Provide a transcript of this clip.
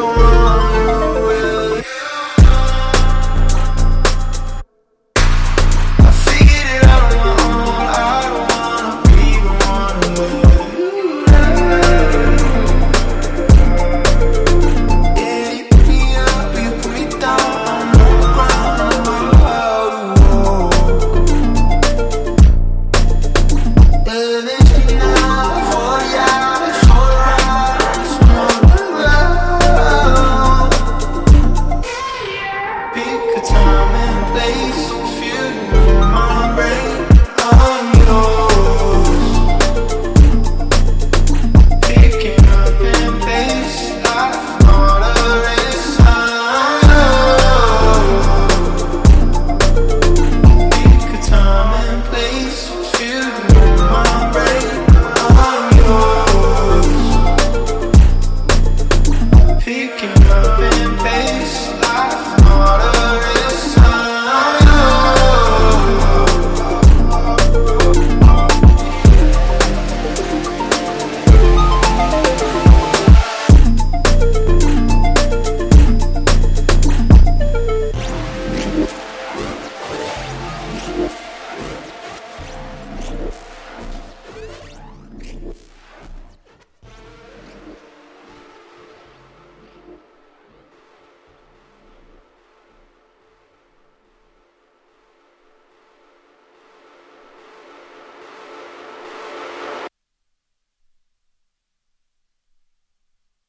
Oh.